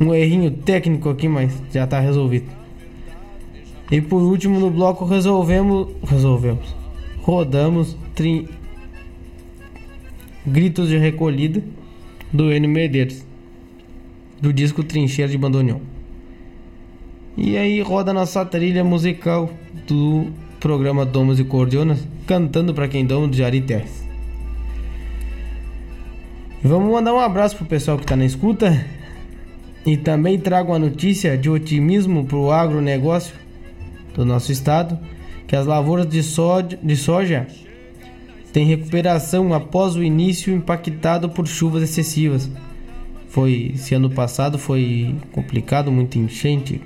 Um errinho técnico aqui, mas já tá resolvido. E por último no bloco resolvemos. Resolvemos. Rodamos tri... Gritos de Recolhida do Enio Medeiros. Do disco Trincheira de Bandoneon. E aí roda nossa trilha musical do programa Domos e Cordionas, cantando para quem doma de Jari Terres. Vamos mandar um abraço pro pessoal que tá na escuta e também trago uma notícia de otimismo pro agronegócio do nosso estado, que as lavouras de soja, de soja têm recuperação após o início impactado por chuvas excessivas. Foi esse ano passado foi complicado, muito enchente,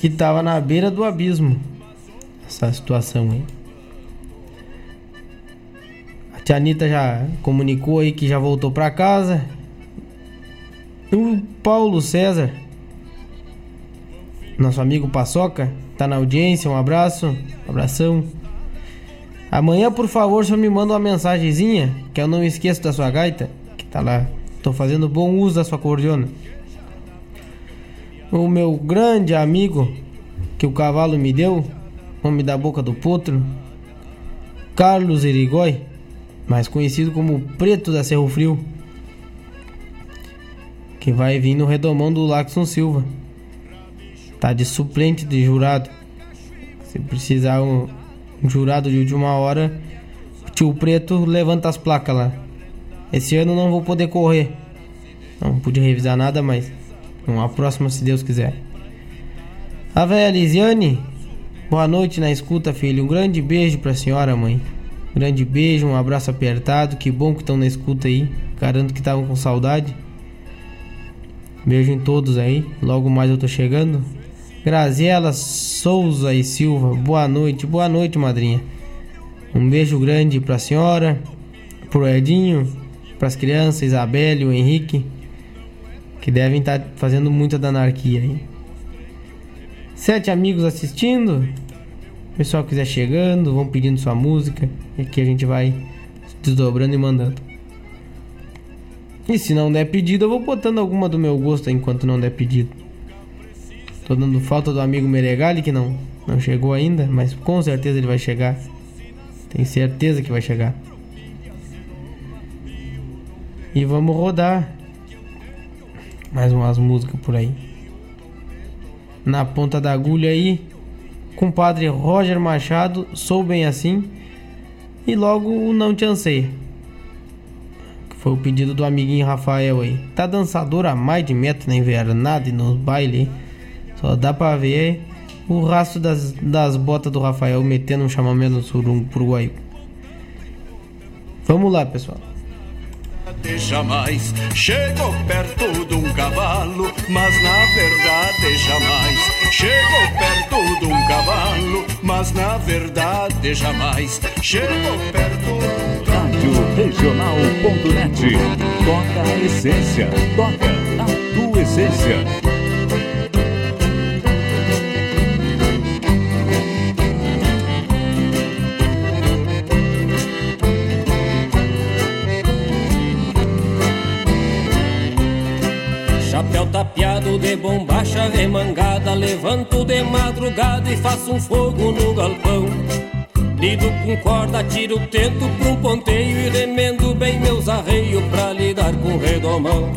que estava na beira do abismo essa situação aí. A tia Anitta já comunicou aí que já voltou para casa. O Paulo César, nosso amigo Paçoca, tá na audiência, um abraço, abração. Amanhã, por favor, só me manda uma mensagenzinha, que eu não esqueço da sua gaita, que tá lá. Tô fazendo bom uso da sua cordiona. O meu grande amigo que o cavalo me deu, homem da boca do potro, Carlos Erigói, mais conhecido como Preto da Cerro Frio, que vai vir no redomão do Laxon Silva. Tá de suplente de jurado. Se precisar um, um jurado de última hora, o tio Preto levanta as placas lá. Esse ano não vou poder correr. Não pude revisar nada, mas uma próxima se Deus quiser. A velha Lisiane, boa noite na escuta, filho. Um grande beijo pra senhora, mãe. Um grande beijo, um abraço apertado. Que bom que estão na escuta aí. Garanto que estavam com saudade. Beijo em todos aí. Logo mais eu tô chegando. Graziela Souza e Silva, boa noite, boa noite, madrinha. Um beijo grande pra senhora, pro Edinho, pras crianças, Isabelle, o Henrique que devem estar tá fazendo muita da anarquia aí. Sete amigos assistindo. O pessoal quiser chegando, vão pedindo sua música. E aqui a gente vai desdobrando e mandando. E se não der pedido, eu vou botando alguma do meu gosto enquanto não der pedido. Tô dando falta do amigo Meregali que não, não chegou ainda, mas com certeza ele vai chegar. Tenho certeza que vai chegar. E vamos rodar mais umas músicas por aí. Na ponta da agulha aí, compadre Roger Machado, sou bem assim. E logo o Não Te Ansei. Que foi o pedido do amiguinho Rafael aí. Tá dançador a mais de metro na invernada e nos bailes. Só dá pra ver o rastro das, das botas do Rafael metendo um chamamento no surungo Guaíba. Vamos lá, pessoal jamais chegou perto de um cavalo, mas na verdade jamais chegou perto de um cavalo, mas na verdade jamais chegou perto. Rádio Regional.net toca a essência, toca a tua essência. Tapeado de bombacha remangada, levanto de madrugada e faço um fogo no galpão. Lido com corda, tiro o tento pra um ponteio e remendo bem meus arreios pra lidar com redomão.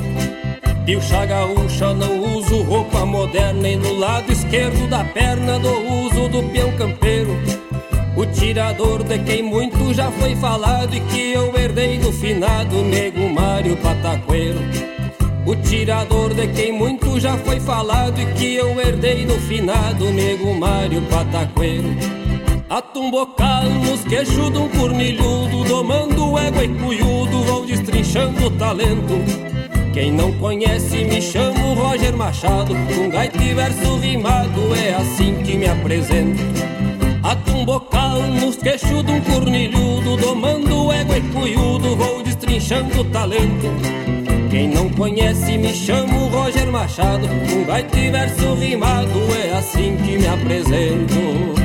Pilcha gaúcha, não uso roupa moderna e no lado esquerdo da perna do uso do peão campeiro. O tirador de quem muito já foi falado e que eu herdei do finado nego Mário Pataqueiro. O tirador de quem muito já foi falado e que eu herdei no finado nego Mário Pataqueiro. Atumbocal nos queixos de um cornilhudo, domando égua e cuyudo, vou destrinchando o talento. Quem não conhece me chamo Roger Machado, com gaita e verso rimado, é assim que me apresento. Atumbocal nos queixos de um cornilhudo, domando égua e cuyudo, vou destrinchando o talento. Quem não conhece me chamo Roger Machado. Um gaita verso rimado é assim que me apresento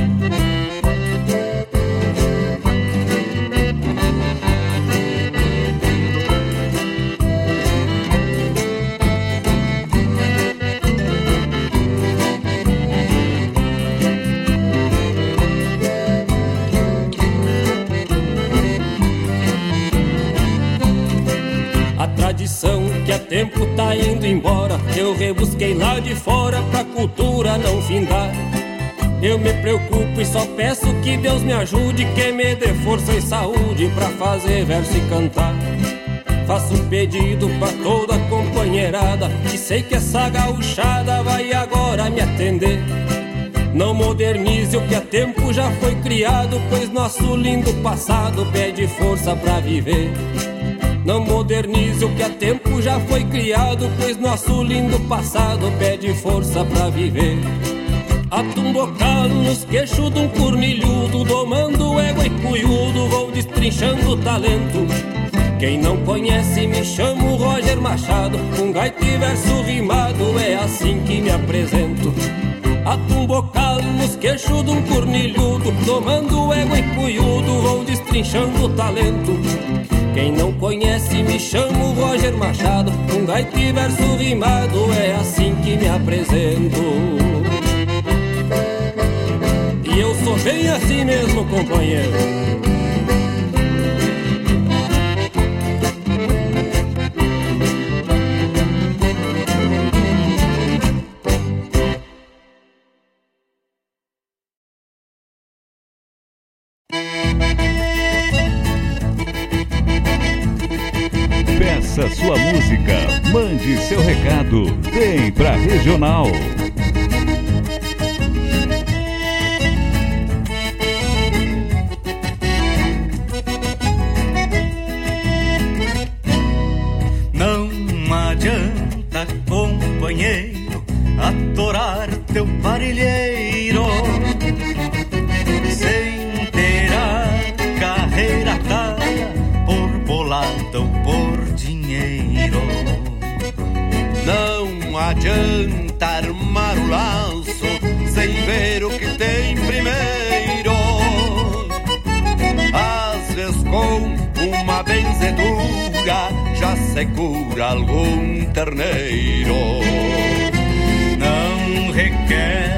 embora, eu rebusquei lá de fora pra cultura não findar. Eu me preocupo e só peço que Deus me ajude, que me dê força e saúde pra fazer verso e cantar. Faço um pedido pra toda a companheirada, que sei que essa gauchada vai agora me atender. Não modernize o que há tempo já foi criado, pois nosso lindo passado pede força pra viver. Não modernize o que há tempo já foi criado, pois nosso lindo passado pede força pra viver. Atumbocado nos queixos de um cornilhudo, domando égua e cunhudo, vou destrinchando o talento. Quem não conhece me chamo Roger Machado, um gaita e verso rimado, é assim que me apresento. Atumbocado nos queixos de um cornilhudo, tomando égua e cunhudo, vou destrinchando o talento. Quem não conhece me chamo Roger Machado, um gaita e verso rimado, é assim que me apresento. E eu sou bem assim mesmo, companheiro. Mande seu recado, vem pra Regional. Adianta armar o laço sem ver o que tem primeiro. Às vezes com uma benzedura já se cura algum terneiro. Não requer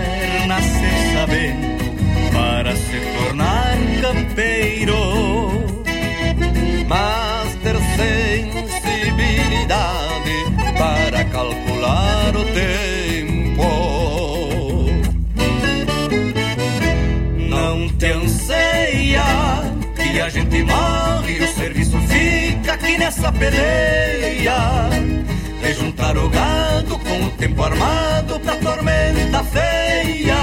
calcular o tempo. Não te anseia que a gente morre e o serviço fica aqui nessa peleia. De juntar o gado com o tempo armado pra tormenta feia.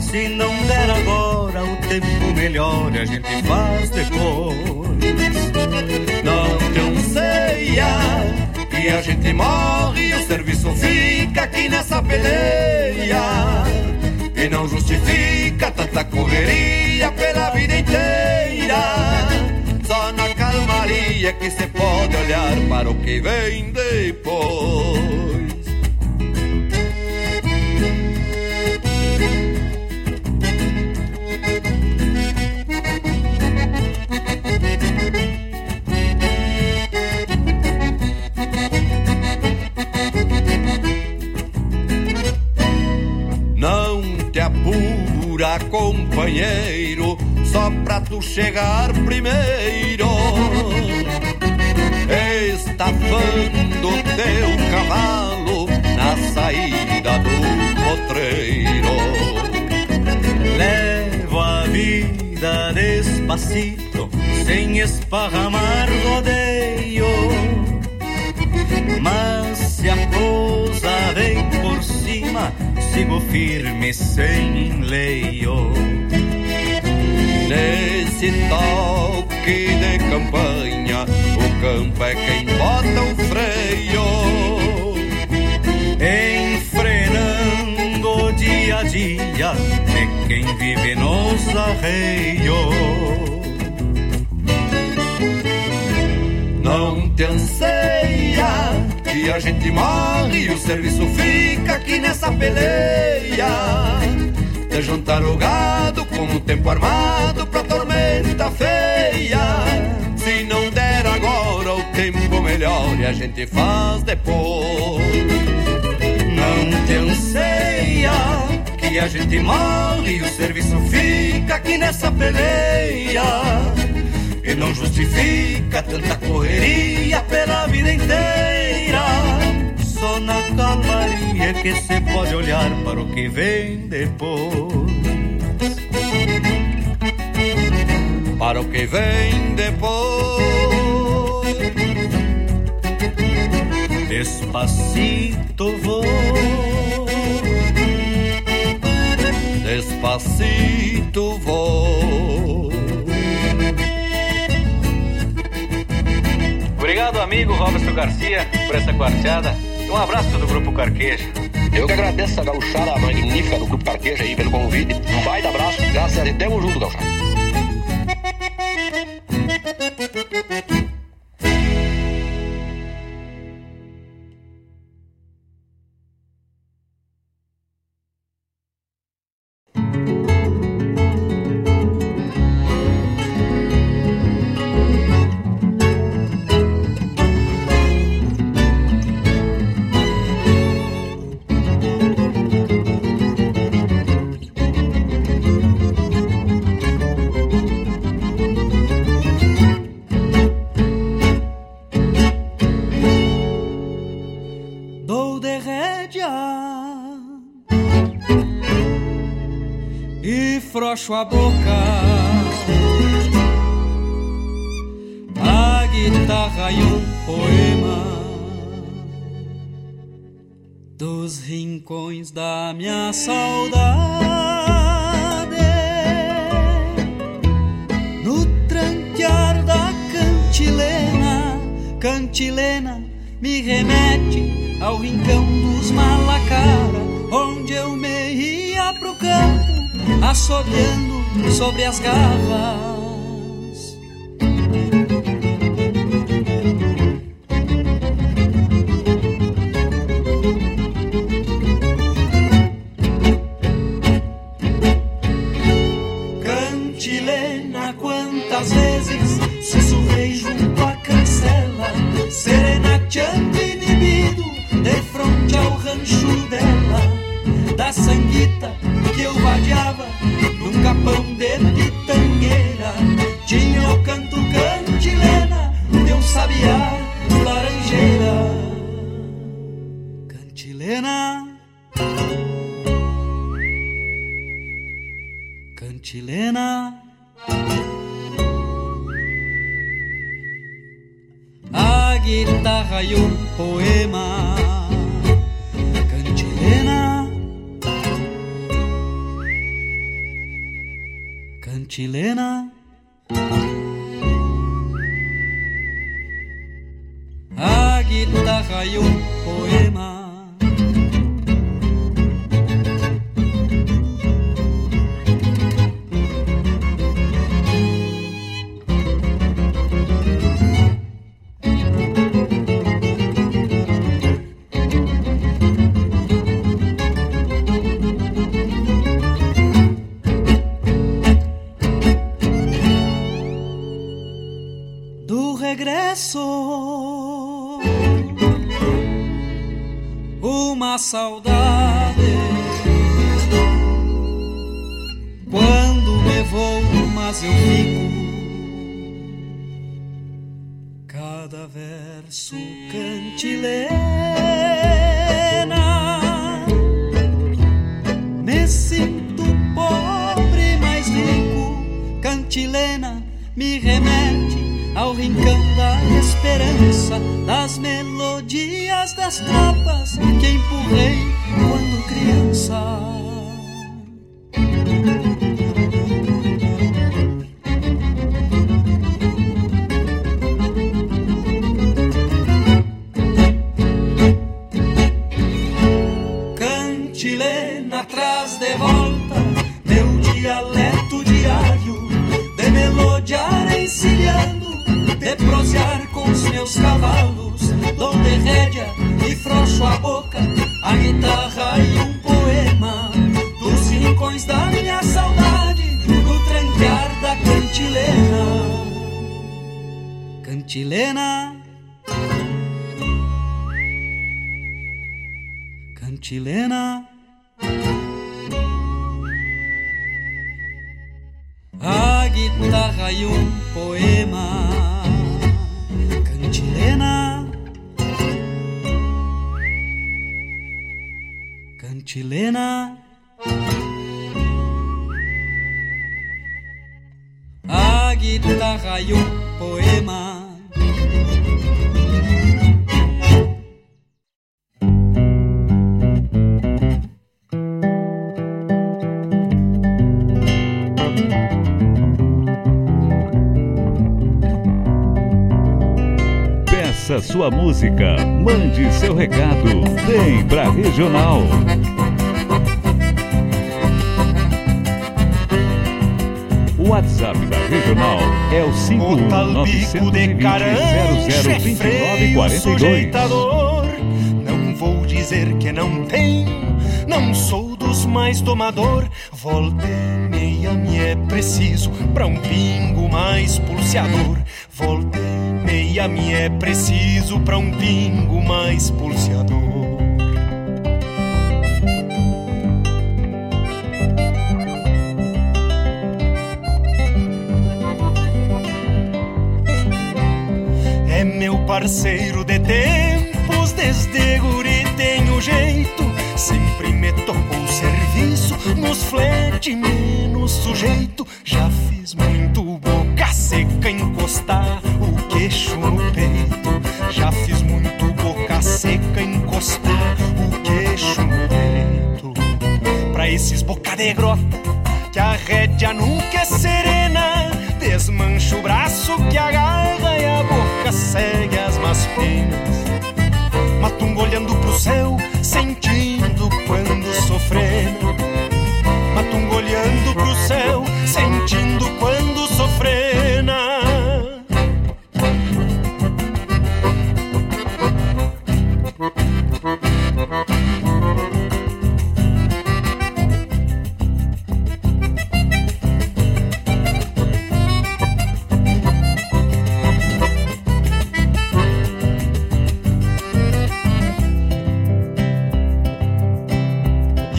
Se não der agora o tempo melhor, a gente faz depois. Não te anseia e a gente morre e o serviço fica aqui nessa peleia. E não justifica tanta correria pela vida inteira. Só na calmaria que se pode olhar para o que vem depois. Companheiro só pra tu chegar primeiro. Estafando teu cavalo na saída do potreiro. Levo a vida despacito, sem esparramar rodeio. Mas se a coisa vem por cima, sigo firme sem enleio. Nesse toque de campanha, o campo é quem bota o freio. Enfrenando dia a dia, é quem vive nos arreios. Não te anseia e a gente morre e o serviço fica aqui nessa peleia. De juntar o gado com o tempo armado pra tormenta feia. Se não der agora o tempo melhor e a gente faz depois. Não te anseia que a gente morre e o serviço fica aqui nessa peleia. E não justifica tanta correria pela vida inteira só na calmaria que se pode olhar para o que vem depois. Para o que vem depois. Despacito vou. Despacito vou. Obrigado, amigo Robson Garcia, por essa quarteada. Um abraço do Grupo Carqueja. Eu que agradeço a gauchada magnífica do Grupo Carqueja aí pelo convite. Um baita abraço. Graças a Deus, tamo junto, gauchada. Fecho a boca. A guitarra e um poema dos rincões da minha saudade. No tranquear da cantilena, cantilena me remete ao rincão dos malacara, onde eu me ia pro campo assobiando sobre as garras. Saudade quando me vou, mas eu fico. Cada verso cantilena me sinto pobre, mais rico. Cantilena me remete ao rincão da esperança das melodias das tropas que empurrei quando criança. Cavalos, donde rédea e frouxo a boca, a guitarra e um poema dos rincões da minha saudade, no tranquear da cantilena. Cantilena. Cantilena. A guitarra e um poema. Cantilena. Chilena. A guitarra e um poema. Peça sua música, mande seu recado, vem pra Regional. O WhatsApp da Regional é o O talbico de carancho é freio sujeitador Não vou dizer que não tenho Não sou dos mais domador. Volta e meia me é preciso Pra um pingo mais pulseador. Volta meia me é preciso Pra um pingo mais pulseador É meu parceiro de tempos, desde guri tenho jeito. Sempre me tocou serviço, nos flete menos sujeito. Já fiz muito no peito. Já fiz muito boca seca encostar o queixo no peito. Pra esses boca de grota, que a rédea nunca é serena. Desmancha o braço que agarra e a boca segue as más penas. Matungo olhando pro céu, sentindo quando sofrendo. Matungo olhando pro céu, sentindo quando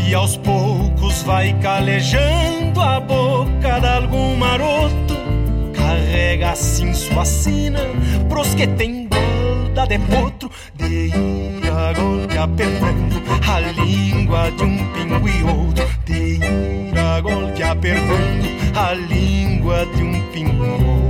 E aos poucos vai calejando a boca de algum maroto. Carrega assim sua sina pros que tem bolda de potro. De ir golpe apertando a língua de um pingo e outro. De ir golpe apertando a língua de um pingo e outro.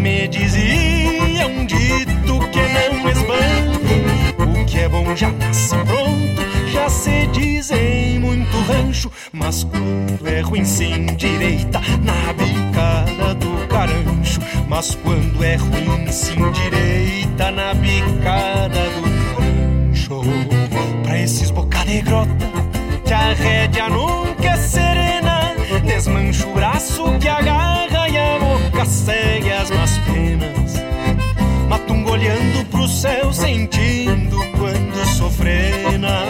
Me dizia um dito que não esbanja. O que é bom já nasce pronto, já se diz em muito rancho. Mas quando é ruim sem direita, na bicada do carancho. Mas quando é ruim sem direita, na bicada do carancho. Pra esses boca de grota, que a rédea nunca é serena. Desmancha o braço que agarra segue as más penas. Matungo olhando pro céu, sentindo quando sofrena.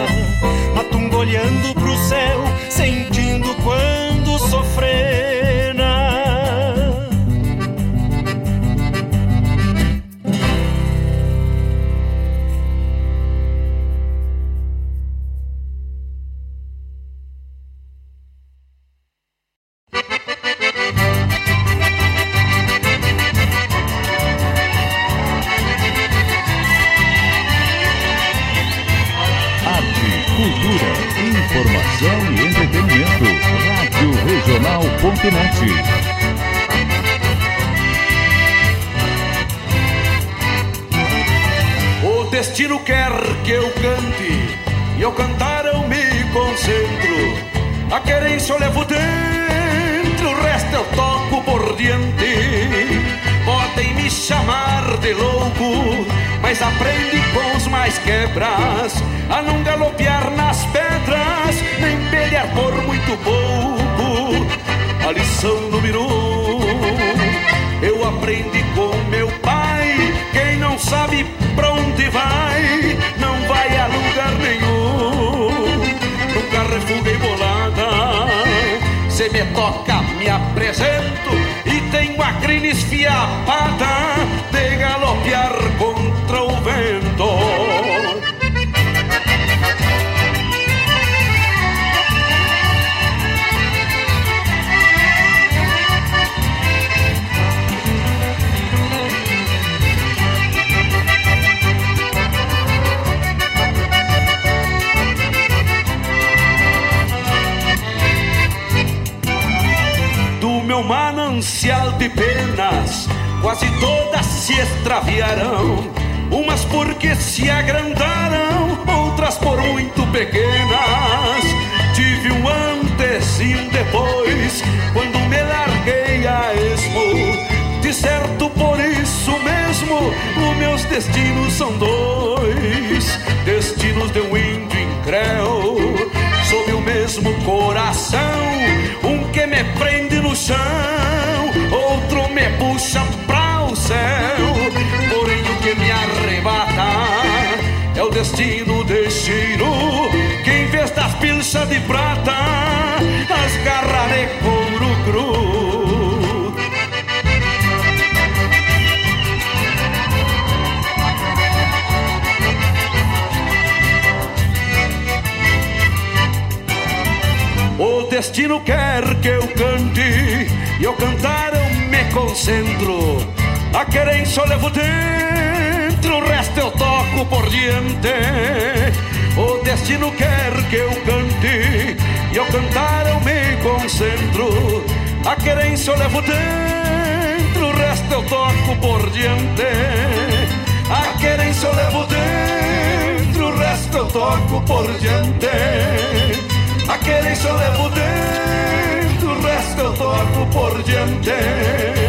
Matungo olhando pro céu, sentindo quando sofrena. Eu levo dentro, o resto eu toco por diante. Podem me chamar de louco, mas aprende com os mais quebras a não galopear nas pedras, nem pelear por muito pouco. A lição número um, eu aprendi com meu pai. Quem não sabe pra onde vai, não vai a lugar nenhum. Se me toca, me apresento e tenho a crina esfiapada manancial de penas, quase todas se extraviarão. Umas porque se agrandaram, outras por muito pequenas. Tive um antes e um depois, quando me larguei a esmo. De certo por isso mesmo, os meus destinos são dois: destinos de um índio incréu sob o mesmo coração. Um que me prende no chão, outro me puxa pra o céu. Porém, o que me arrebata é o destino de Chiru, que em vez das pilchas de prata, as garras de couro cru. O destino quer que eu cante E cantar eu me concentro. A querência eu levo dentro O resto eu toco por diante. O destino quer que eu cante E ao cantar eu me concentro. A querência eu levo dentro O resto eu toco por diante. A querência eu levo dentro O resto eu toco por diante. A querência eu levo dentro, o resto eu toco por diante.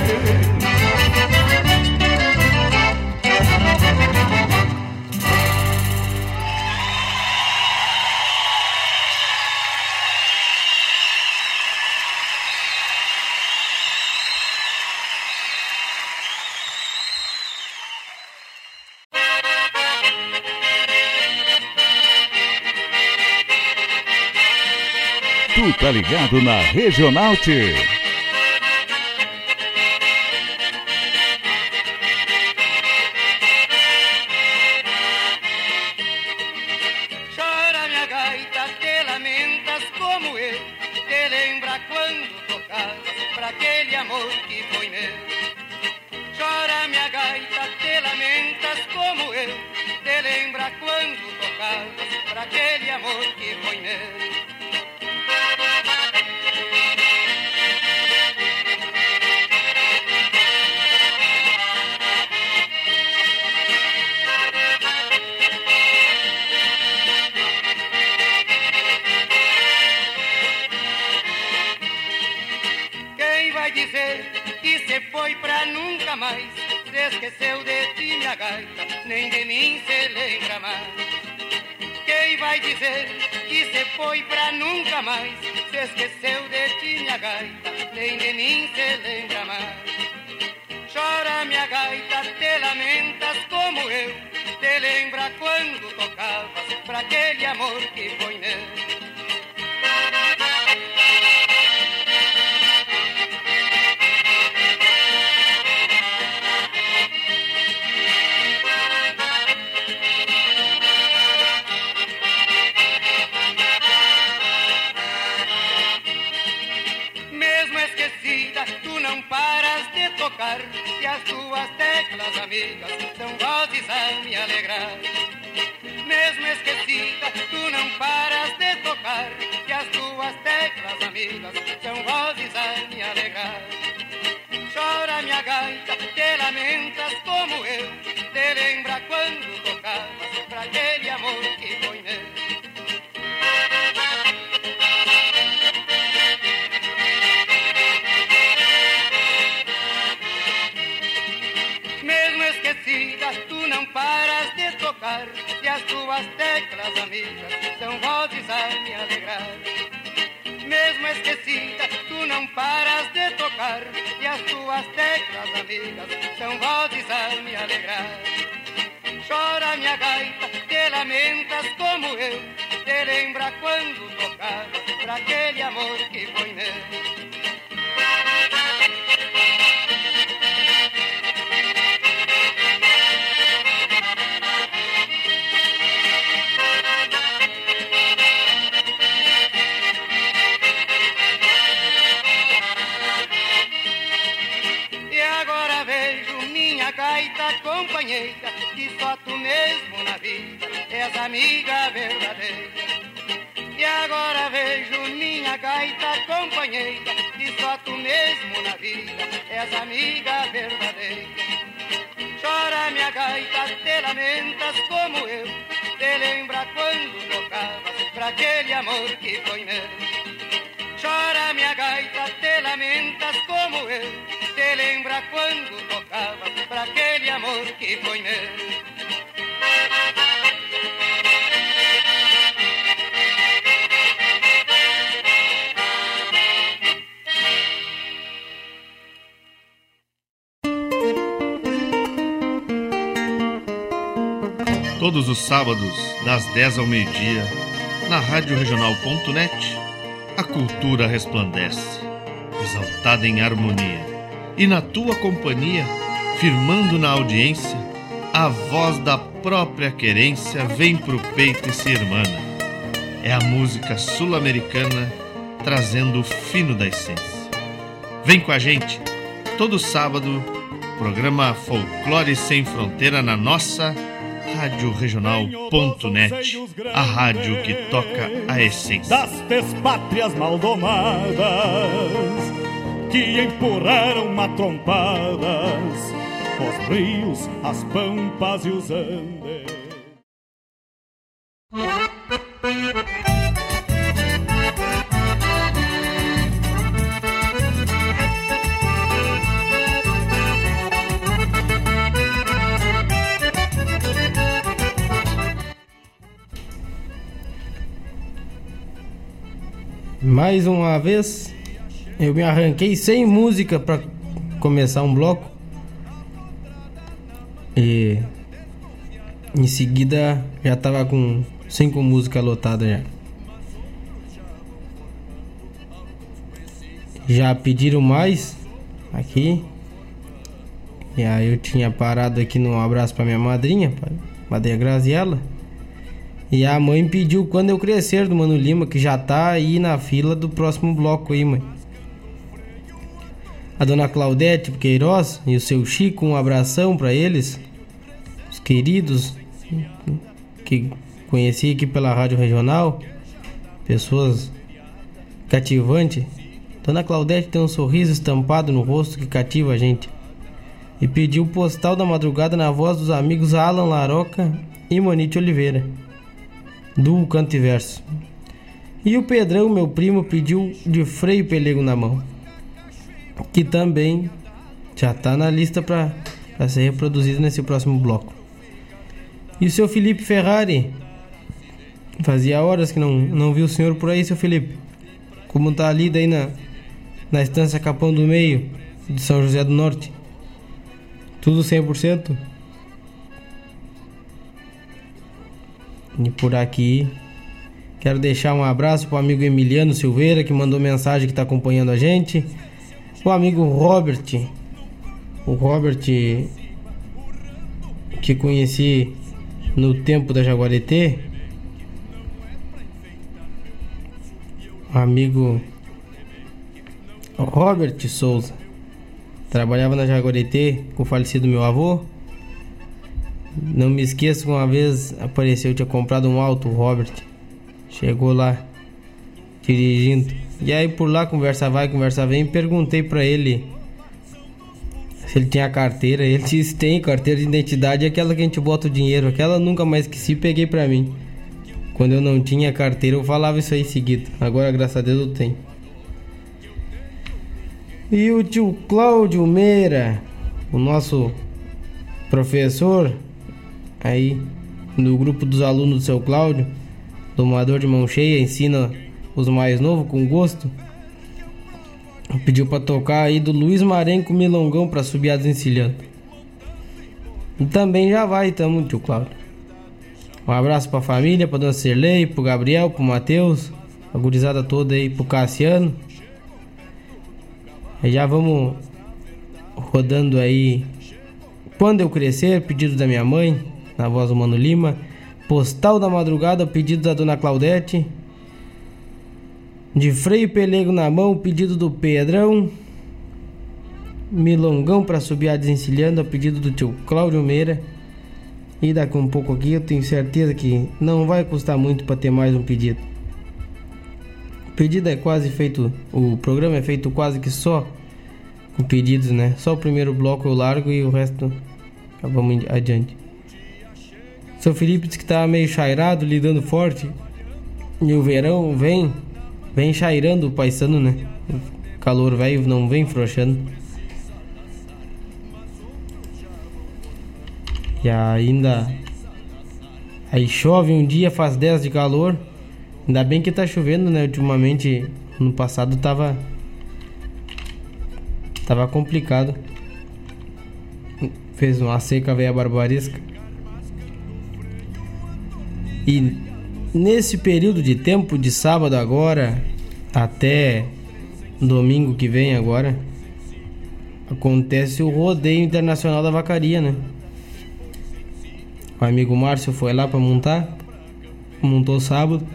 Tá ligado na Regional T. mais. Quem vai dizer que se foi pra nunca mais? Se esqueceu de ti, minha gaita, nem de mim se lembra mais. Chora, minha gaita, te lamentas como eu, te lembra quando tocavas pra aquele amor que foi meu. Amigas são vozes a me alegrar. Mesmo esquecida, tu não paras de tocar E as tuas teclas amigas são vozes a me alegrar. Chora minha gaita, te lamentas como eu Te lembra quando tocavas pra aquele amor que foi tocar E as tuas teclas amigas são vozes a me alegrar. Mesmo esquecida, tu não paras de tocar. E as tuas teclas amigas são vozes a me alegrar. Chora minha gaita, te lamentas como eu. Te lembra quando tocavas pra aquele amor que foi meu companheira Que só tu mesmo na vida és amiga verdadeira E agora vejo minha gaita companheira Que só tu mesmo na vida és amiga verdadeira. Chora minha gaita, te lamentas como eu, te lembra quando tocavas pra aquele amor que foi meu. Chora minha gaita, te lamentas como eu, lembra quando tocavas pra aquele amor que foi meu. Todos os sábados, das 10 ao meio-dia, na Rádio Regional.net, a cultura resplandece, exaltada em harmonia. E na tua companhia, firmando na audiência, a voz da própria querência vem pro peito e se irmana. É a música sul-americana trazendo o fino da essência. Vem com a gente, todo sábado, programa Folclore Sem Fronteira na nossa Rádio Regional.net, a rádio que toca a essência das pátrias maldomadas que empurraram matrompadas os rios, as pampas e os andes. Mais uma vez, eu me arranquei sem música para começar um bloco. E em seguida já tava com cinco músicas lotadas já. Já pediram mais aqui. E aí eu tinha parado aqui no abraço para minha madrinha, madrinha Graziella. E a mãe pediu quando eu crescer do Mano Lima, que já tá aí na fila do próximo bloco aí, mãe. A dona Claudete Queiroz e o seu Chico, um abração para eles, os queridos que conheci aqui pela Rádio Regional, pessoas cativantes. Dona Claudete tem um sorriso estampado no rosto que cativa a gente. E pediu o postal da madrugada na voz dos amigos Alan Laroca e Monite Oliveira do canto e verso. E o Pedrão, meu primo, pediu de freio pelego na mão, que também já está na lista para ser reproduzido nesse próximo bloco. E o seu Felipe Ferrari, fazia horas que não, não vi o senhor por aí, seu Felipe. Como tá ali daí na, na estância Capão do Meio, de São José do Norte. Tudo 100%? E por aqui, quero deixar um abraço para o amigo Emiliano Silveira, que mandou mensagem que está acompanhando a gente. O amigo Robert, o Robert que conheci no tempo da Jaguareté. Amigo Robert Souza. Trabalhava na Jaguareté com o falecido meu avô. Não me esqueço que uma vez apareceu, eu tinha comprado um auto, o Robert. Chegou lá dirigindo. E aí por lá conversa vai, conversa vem, perguntei para ele se ele tinha carteira. Ele disse tem carteira de identidade, aquela que a gente bota o dinheiro, aquela nunca mais esqueci, peguei para mim. Quando eu não tinha carteira, eu falava isso aí seguido. Agora, graças a Deus, eu tenho. E o tio Cláudio Meira, o nosso professor, aí no grupo dos alunos do seu Cláudio, domador de mão cheia, ensina os mais novos com gosto. Pediu para tocar aí do Luiz Marenco Milongão para subir a desencilhando. E também já vai, tamo, tio Cláudio. Um abraço pra família, pra Dona Cirlei, pro Gabriel, pro Matheus, a gurizada toda aí, pro Cassiano. E já vamos rodando aí. Quando eu crescer, pedido da minha mãe, na voz do Mano Lima. Postal da Madrugada, pedido da Dona Claudete. De freio pelego na mão, pedido do Pedrão. Milongão para subir a desencilhando, a pedido do tio Cláudio Meira. E daqui um pouco aqui eu tenho certeza que não vai custar muito para ter mais um pedido. O pedido é quase feito. O programa é feito quase que só com pedidos, né? Só o primeiro bloco eu largo e o resto vamos adiante. Seu Felipe disse que tá meio chairado, lidando forte. E o verão vem, vem chairando o paisano, né? O calor velho não vem frouxando. E ainda. Aí chove um dia, faz 10 de calor. Ainda bem que tá chovendo, né? Ultimamente, no passado tava. Tava complicado. Fez uma seca velha barbaresca. E nesse período de tempo, de sábado agora até domingo que vem agora, acontece o rodeio internacional da vacaria, né? O amigo Márcio foi lá para montar, montou sábado.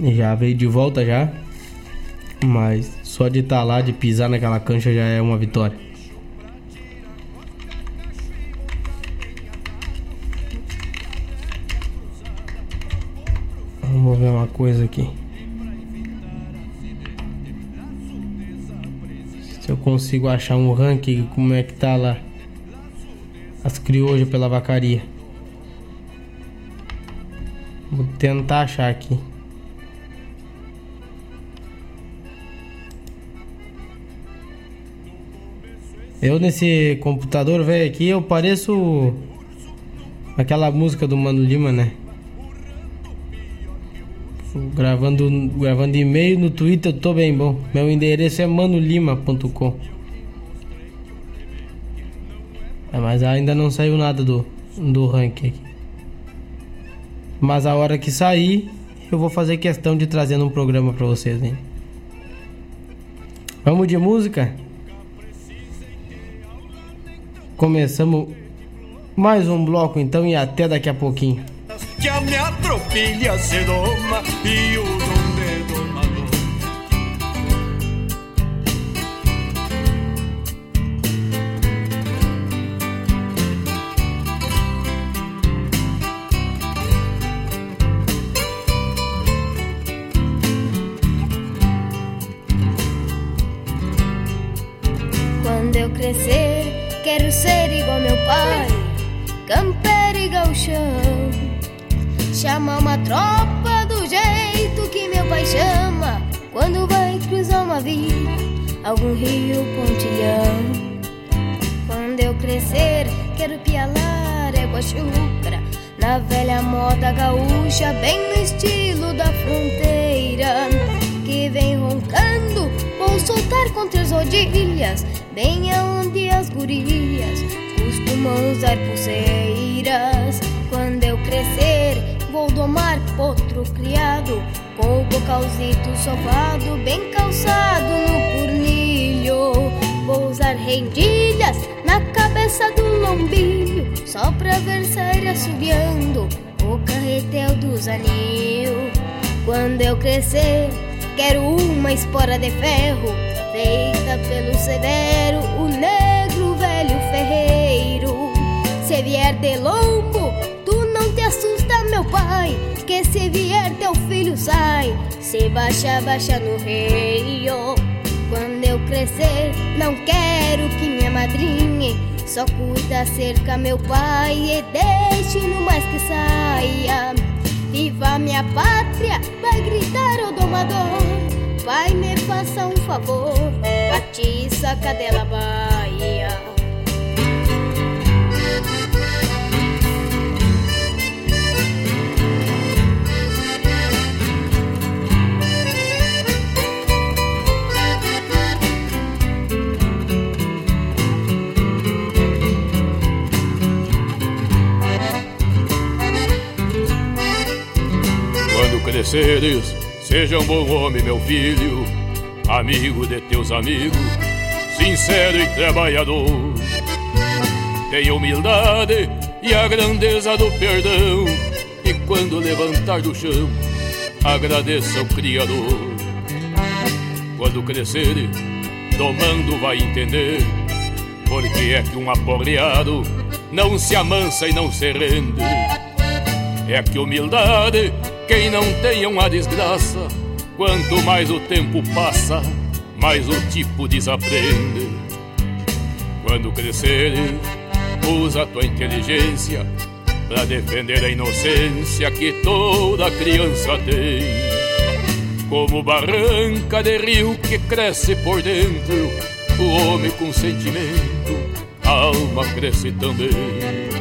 E já veio de volta já. Mas só de estar tá lá, de pisar naquela cancha já é uma vitória. Coisa aqui. Se eu consigo achar um ranking, como é que tá lá? As criojas pela vacaria. Vou tentar achar aqui. Eu nesse computador velho aqui, eu pareço aquela música do Mano Lima, né? Gravando, gravando e-mail no Twitter, eu tô bem bom. Meu endereço é manolima.com. É, mas ainda não saiu nada do, do ranking aqui. Mas a hora que sair, eu vou fazer questão de trazer um programa para vocês, hein? Vamos de música? Começamos mais um bloco então e até daqui a pouquinho que a minha tropilha se doma e o donde Chama uma tropa do jeito que meu pai chama. Quando vai cruzar uma via, algum rio pontilhão. Quando eu crescer, quero pialar égua chucra. Na velha moda gaúcha, bem no estilo da fronteira. Que vem roncando, vou soltar com três rodilhas. Bem aonde as gurias costumam usar pulseiras. Quando eu crescer, Vou domar potro criado Com o bocalzito sovado Bem calçado no purnilho Vou usar rendilhas na cabeça do lombilho Só pra ver sair assobiando O carretel dos anil. Quando eu crescer Quero uma espora de ferro Feita pelo severo O negro velho ferreiro. Se vier de lombo te assusta, meu pai, que se vier teu filho sai. Se baixa, baixa no rio. Quando eu crescer, não quero que me amadrinhe. Só cuida cerca meu pai e deixe no mais que saia. Viva minha pátria, vai gritar o domador. Pai, me faça um favor, batiça cadela Bahia. Cresceres, seja um bom homem, meu filho, amigo de teus amigos, sincero e trabalhador. Tenha humildade e a grandeza do perdão, e quando levantar do chão, agradeça ao Criador. Quando crescer, domando vai entender, porque é que um aporreado não se amansa e não se rende É que humildade, quem não tem uma desgraça, quanto mais o tempo passa, mais o tipo desaprende. Quando crescer, usa tua inteligência para defender a inocência que toda criança tem. Como barranca de rio que cresce por dentro, o homem com sentimento, a alma cresce também.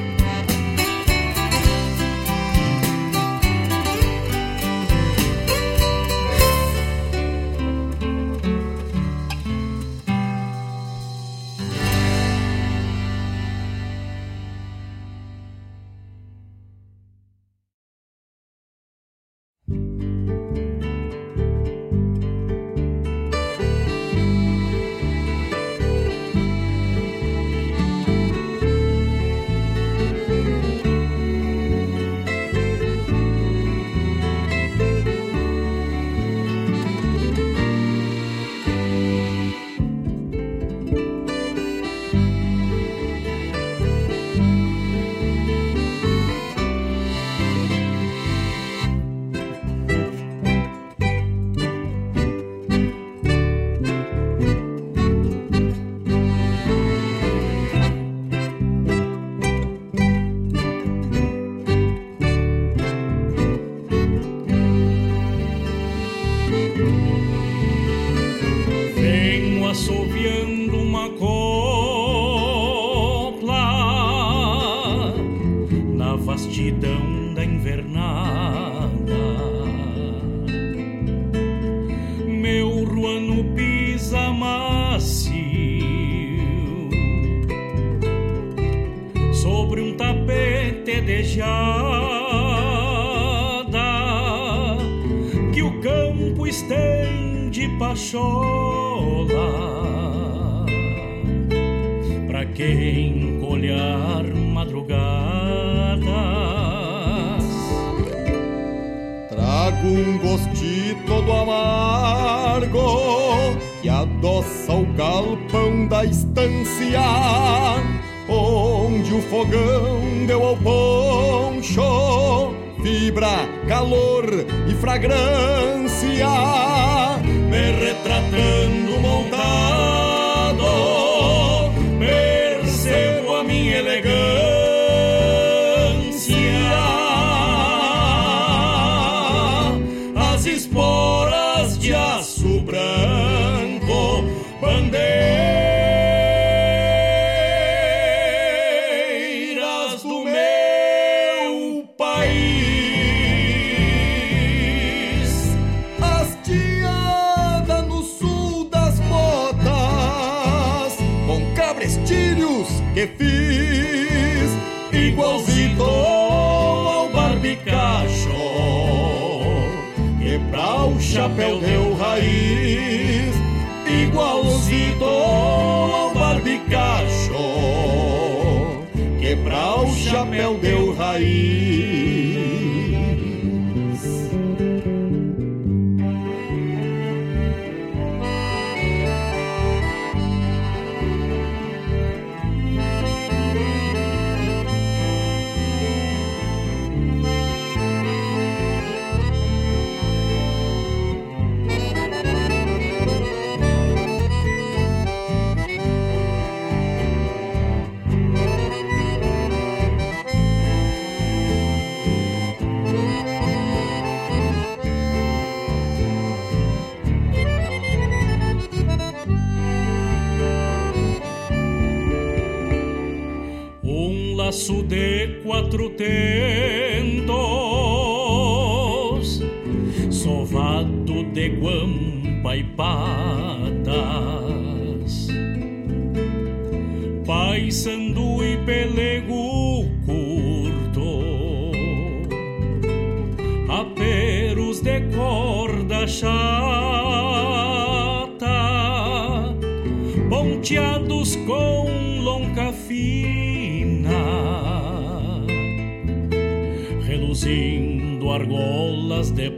vastidão da invernada. Meu ruano pisa macio sobre um tapete de jada que o campo estende pachola. Pra quem algum gostito do amargo que adoça o galpão da estância, onde o fogão deu ao poncho fibra, calor e fragrância, me retratando chapéu deu raiz, igualzito ao barbicacho, que pra o chapéu deu raiz. outro tempo.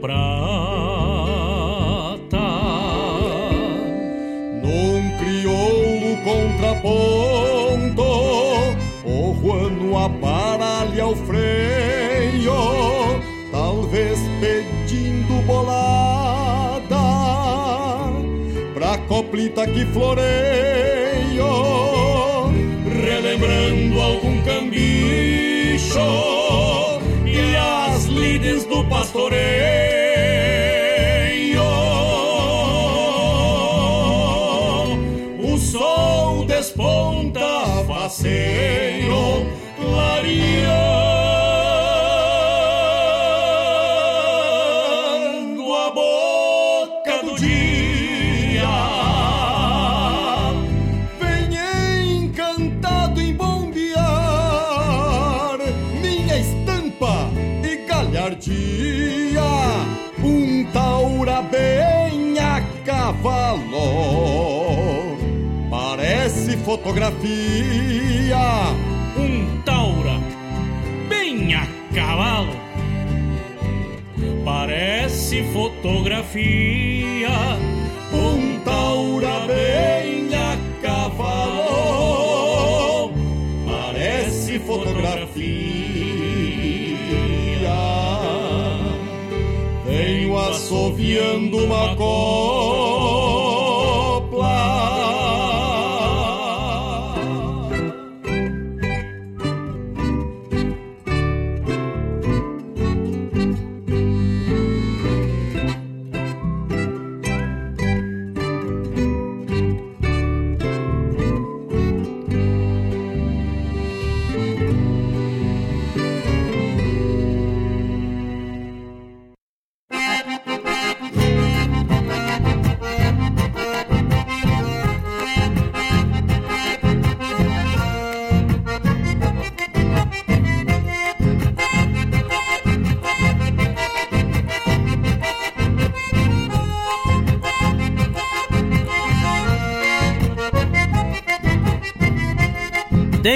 prata. Num crioulo contraponto, o Juano aparalha o freio, talvez pedindo bolada pra coplita que floreio, relembrando algum cambicho e as lides do pastoreio. Fotografia. Um taura bem a cavalo, parece fotografia. Um taura bem a cavalo, parece fotografia. Venho assoviando uma copla.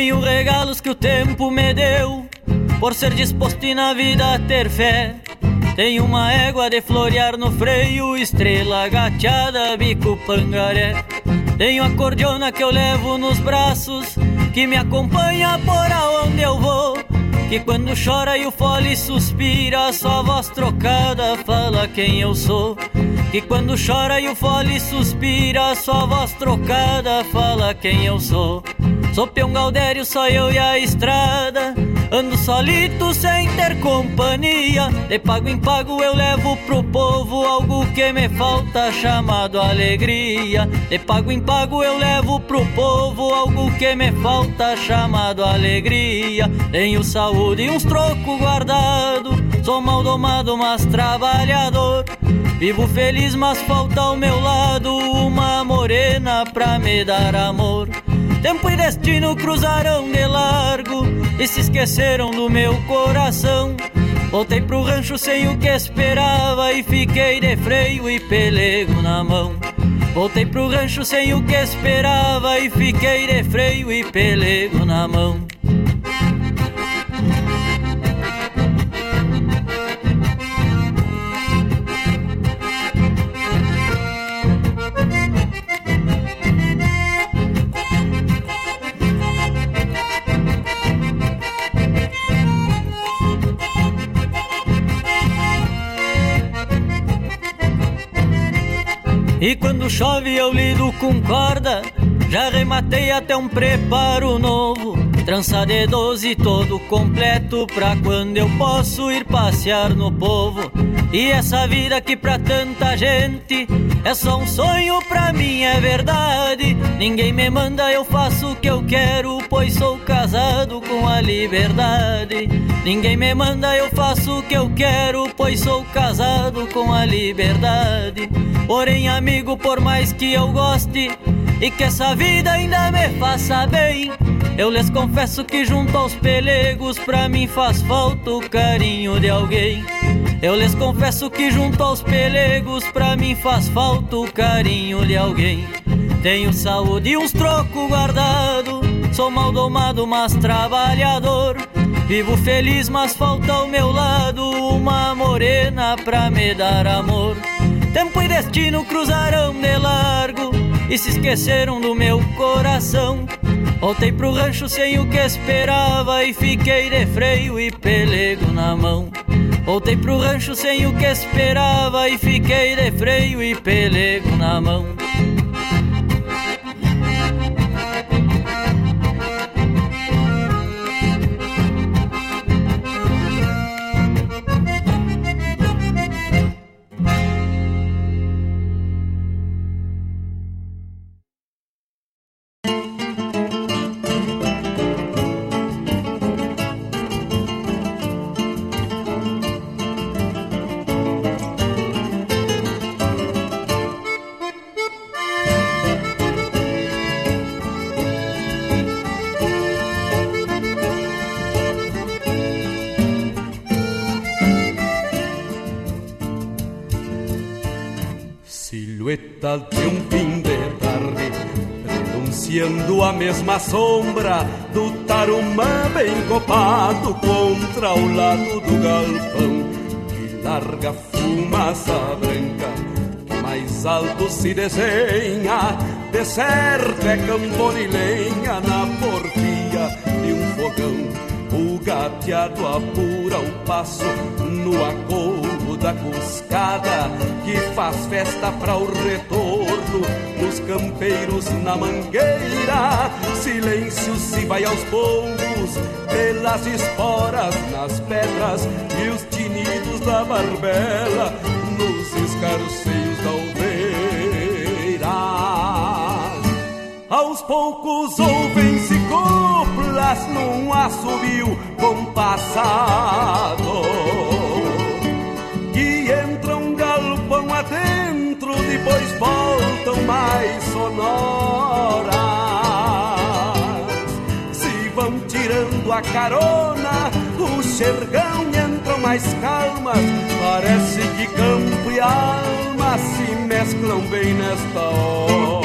Tenho regalos que o tempo me deu, por ser disposto e na vida ter fé. Tenho uma égua de florear no freio, estrela gateada, bico pangaré. Tenho a cordiona que eu levo nos braços, que me acompanha por aonde eu vou. Que quando chora e o fole suspira, só voz trocada fala quem eu sou. Que quando chora e o fole suspira, só voz trocada fala quem eu sou. Sou peão Galdério, só eu e a estrada. Ando solito sem ter companhia. De pago em pago eu levo pro povo algo que me falta, chamado alegria. De pago em pago eu levo pro povo algo que me falta, chamado alegria. Tenho saúde e uns trocos guardado. Sou mal domado, mas trabalhador. Vivo feliz, mas falta ao meu lado uma morena pra me dar amor. Tempo e destino cruzaram de largo e se esqueceram do meu coração. Voltei pro rancho sem o que esperava e fiquei de freio e pelego na mão. Voltei pro rancho sem o que esperava e fiquei de freio e pelego na mão. E quando chove eu lido com corda. Já rematei até um preparo novo Trança de doze todo completo Pra quando eu posso ir passear no povo. E essa vida que pra tanta gente É só um sonho, pra mim é verdade. Ninguém me manda, eu faço o que eu quero Pois sou casado com a liberdade. Ninguém me manda, eu faço o que eu quero Pois sou casado com a liberdade. Porém, amigo, por mais que eu goste e que essa vida ainda me faça bem, eu lhes confesso que junto aos pelegos pra mim faz falta o carinho de alguém. Eu lhes confesso que junto aos pelegos pra mim faz falta o carinho de alguém. Tenho saúde e uns trocos guardado, sou mal domado, mas trabalhador. Vivo feliz, mas falta ao meu lado uma morena pra me dar amor. Tempo e destino cruzaram de largo e se esqueceram do meu coração. Voltei pro rancho sem o que esperava e fiquei de freio e pelego na mão. Voltei pro rancho sem o que esperava e fiquei de freio e pelego na mão. Mesma sombra do tarumã bem copado contra o lado do galpão, que larga fumaça branca, que mais alto se desenha, de certo é cambona e lenha na porfia de um fogão. O gateado apura o passo no acordo da cuscada que faz festa para o retorno dos campeiros na mangueira. Silêncio se vai aos poucos pelas esporas nas pedras e os tinidos da barbela nos escarceios da alveira. Aos poucos ouvem-se coplas num assobio compassado que entram galpão adentro, depois voltam mais sonoras. Se vão tirando a carona, o xergão entram mais calmas. Parece que campo e alma se mesclam bem nesta hora.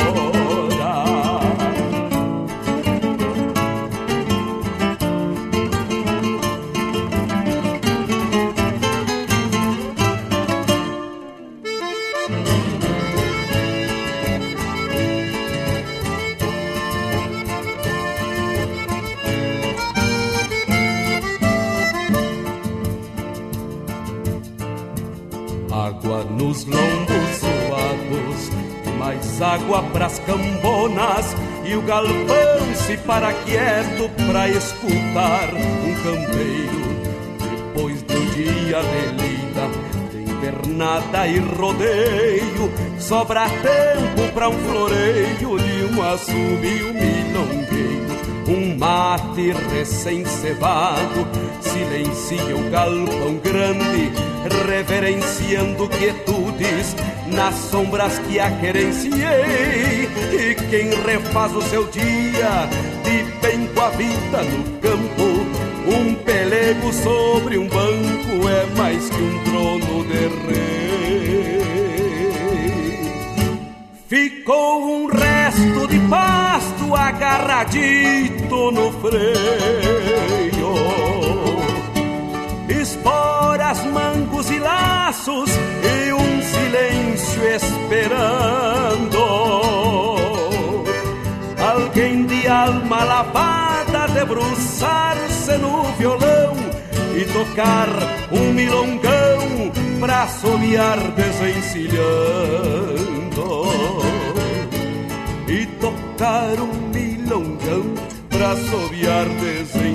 Nos lombos suados mais água pras cambonas e o galpão se para quieto pra escutar um campeiro. Depois do dia de lida de invernada e rodeio sobra tempo pra um floreio de um assobio milongueiro. Um mate recém-cevado silencia o galpão grande, reverenciando nas sombras que a querenciei. E quem refaz o seu dia de bem com a vida no campo, um pelego sobre um banco é mais que um trono de rei. Ficou um resto de pasto agarradito no freio esporas, mangos e laços silêncio esperando. Alguém de alma lavada debruçar-se no violão e tocar um milongão pra solear desencilhando e tocar um milongão pra soviar desencilhando.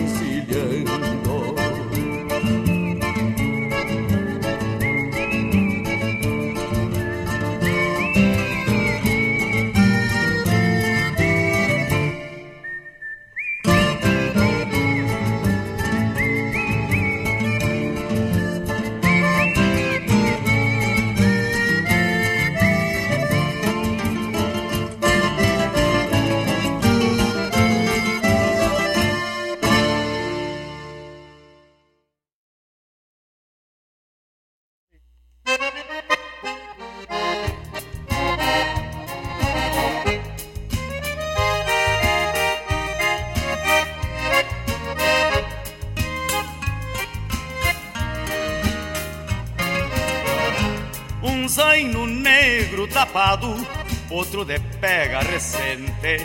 Outro de pega recente,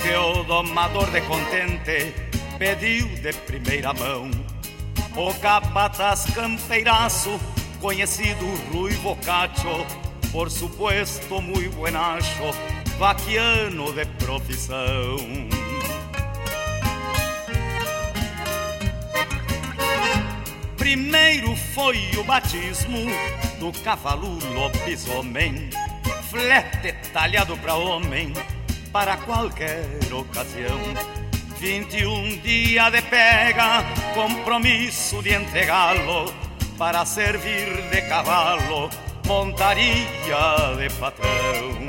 que o domador de contente pediu de primeira mão. O capataz campeiraço, conhecido Rui Cacho, por supuesto muito buenacho, vaquiano de profissão. Primeiro foi o batismo do cavalo lobisomem flete talhado para homem, para qualquer ocasião. 21 dias de pega, compromisso de entregá-lo para servir de cavalo, montaria de patrão.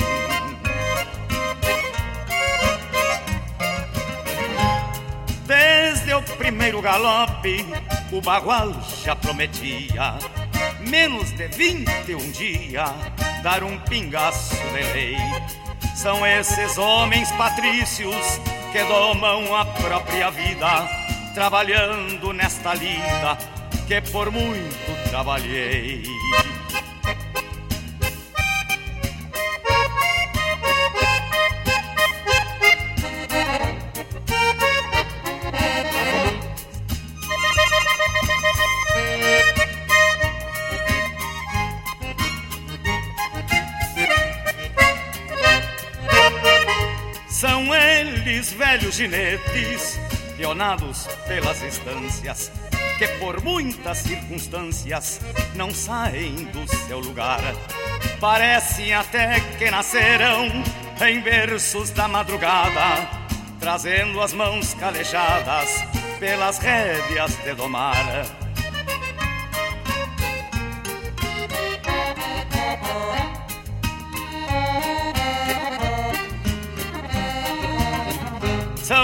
Desde o primeiro galope, o bagual já prometia menos de vinte um dia, dar um pingaço de lei. São esses homens patrícios que domam a própria vida, trabalhando nesta lida que por muito trabalhei. Ginetes, pionados pelas estâncias, que por muitas circunstâncias não saem do seu lugar. Parecem até que nasceram em berços da madrugada, trazendo as mãos calejadas pelas rédeas de domar.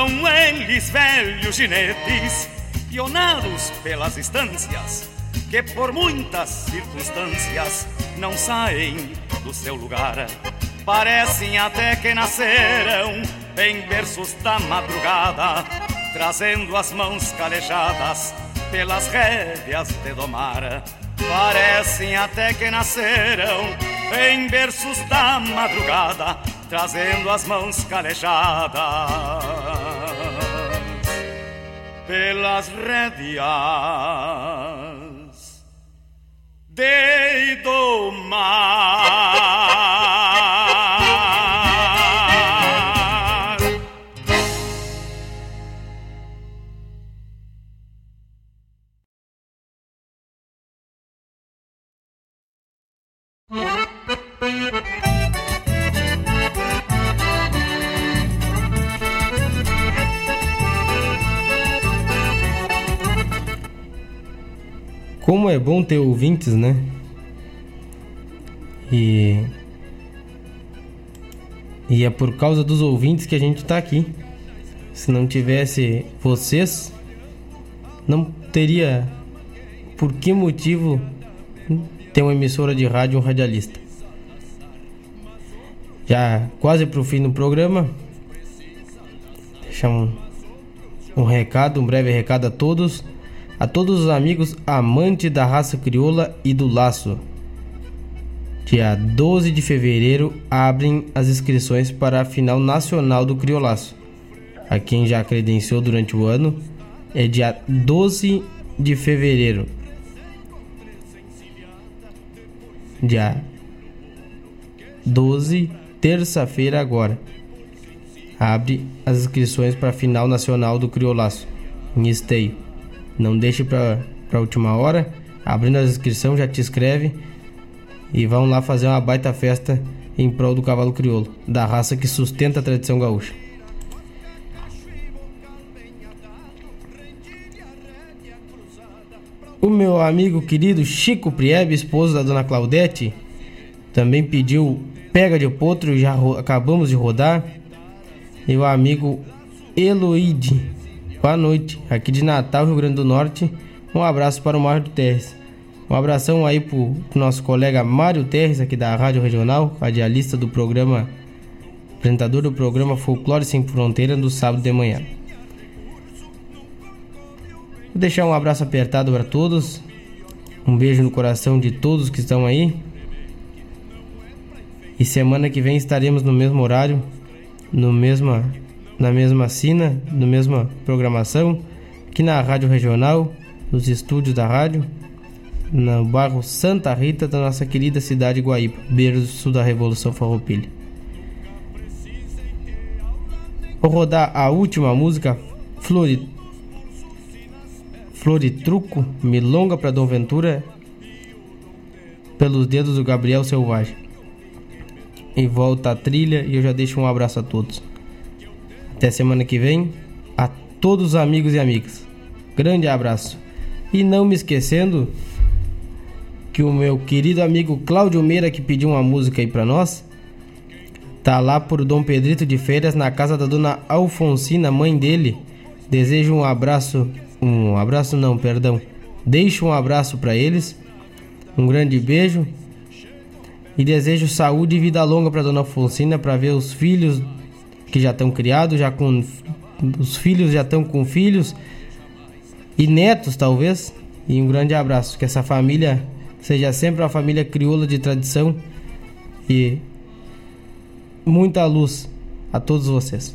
São eles velhos ginetes, pionados pelas estâncias, que por muitas circunstâncias não saem do seu lugar. Parecem até que nasceram em berços da madrugada, trazendo as mãos calejadas pelas rédeas de domar. Parecem até que nasceram em berços da madrugada, trazendo as mãos calejadas pelas rédeas de domar. Como é bom ter ouvintes, né? E. E é por causa dos ouvintes que a gente tá aqui. Se não tivesse vocês, não teria por que motivo ter uma emissora de rádio um radialista. Já quase pro fim do programa, deixar um, um recado, um breve recado a todos a todos os amigos amantes da raça crioula e do laço. Dia 12 de fevereiro abrem as inscrições para a final nacional do criolaço. A quem já credenciou durante o ano é dia 12 de fevereiro. Dia 12, terça-feira agora. Abre as inscrições para a final nacional do criolaço em Esteio. Não deixe para a última hora. Abrindo a inscrição, já te inscreve e vão lá fazer uma baita festa em prol do cavalo crioulo, da raça que sustenta a tradição gaúcha. O meu amigo querido Chico Priebe, esposo da dona Claudete, também pediu pega de potro já acabamos de rodar. E o amigo Eloide Boa noite, aqui de Natal, Rio Grande do Norte. Um abraço para o Mário Terres. Um abração aí pro, pro nosso colega Mário Terres, aqui da Rádio Regional, radialista do programa, apresentador do programa Folclore Sem Fronteira, do sábado de manhã. Vou deixar um abraço apertado para todos. Um beijo no coração de todos que estão aí. E semana que vem estaremos no mesmo horário, no mesma na mesma sina, na mesma programação, aqui na Rádio Regional, nos estúdios da rádio, no bairro Santa Rita da nossa querida cidade de Guaíba, berço da Revolução Farroupilha. Vou rodar a última música, Flori... Floritruco, Milonga para Dom Ventura, pelos dedos do Gabriel Selvagem. E volta a trilha e eu já deixo um abraço a todos. Até semana que vem. A todos os amigos e amigas. Grande abraço. E não me esquecendo que o meu querido amigo Cláudio Meira que pediu uma música aí para nós, tá lá por Dom Pedrito de Feiras na casa da dona Alfonsina, mãe dele. Desejo um abraço, um abraço não, perdão. Deixo um abraço para eles Um grande beijo e desejo saúde e vida longa para dona Alfonsina para ver os filhos que já estão criados, já com os filhos já estão com filhos e netos talvez. E um grande abraço, que essa família seja sempre uma família crioula de tradição e muita luz a todos vocês.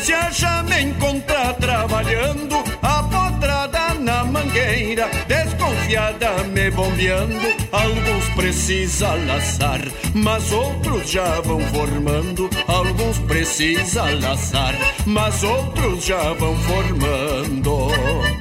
Estância, já me encontra trabalhando, a potrada na mangueira, desconfiada me bombeando. Alguns precisa laçar, mas outros já vão formando. Alguns precisa laçar, mas outros já vão formando.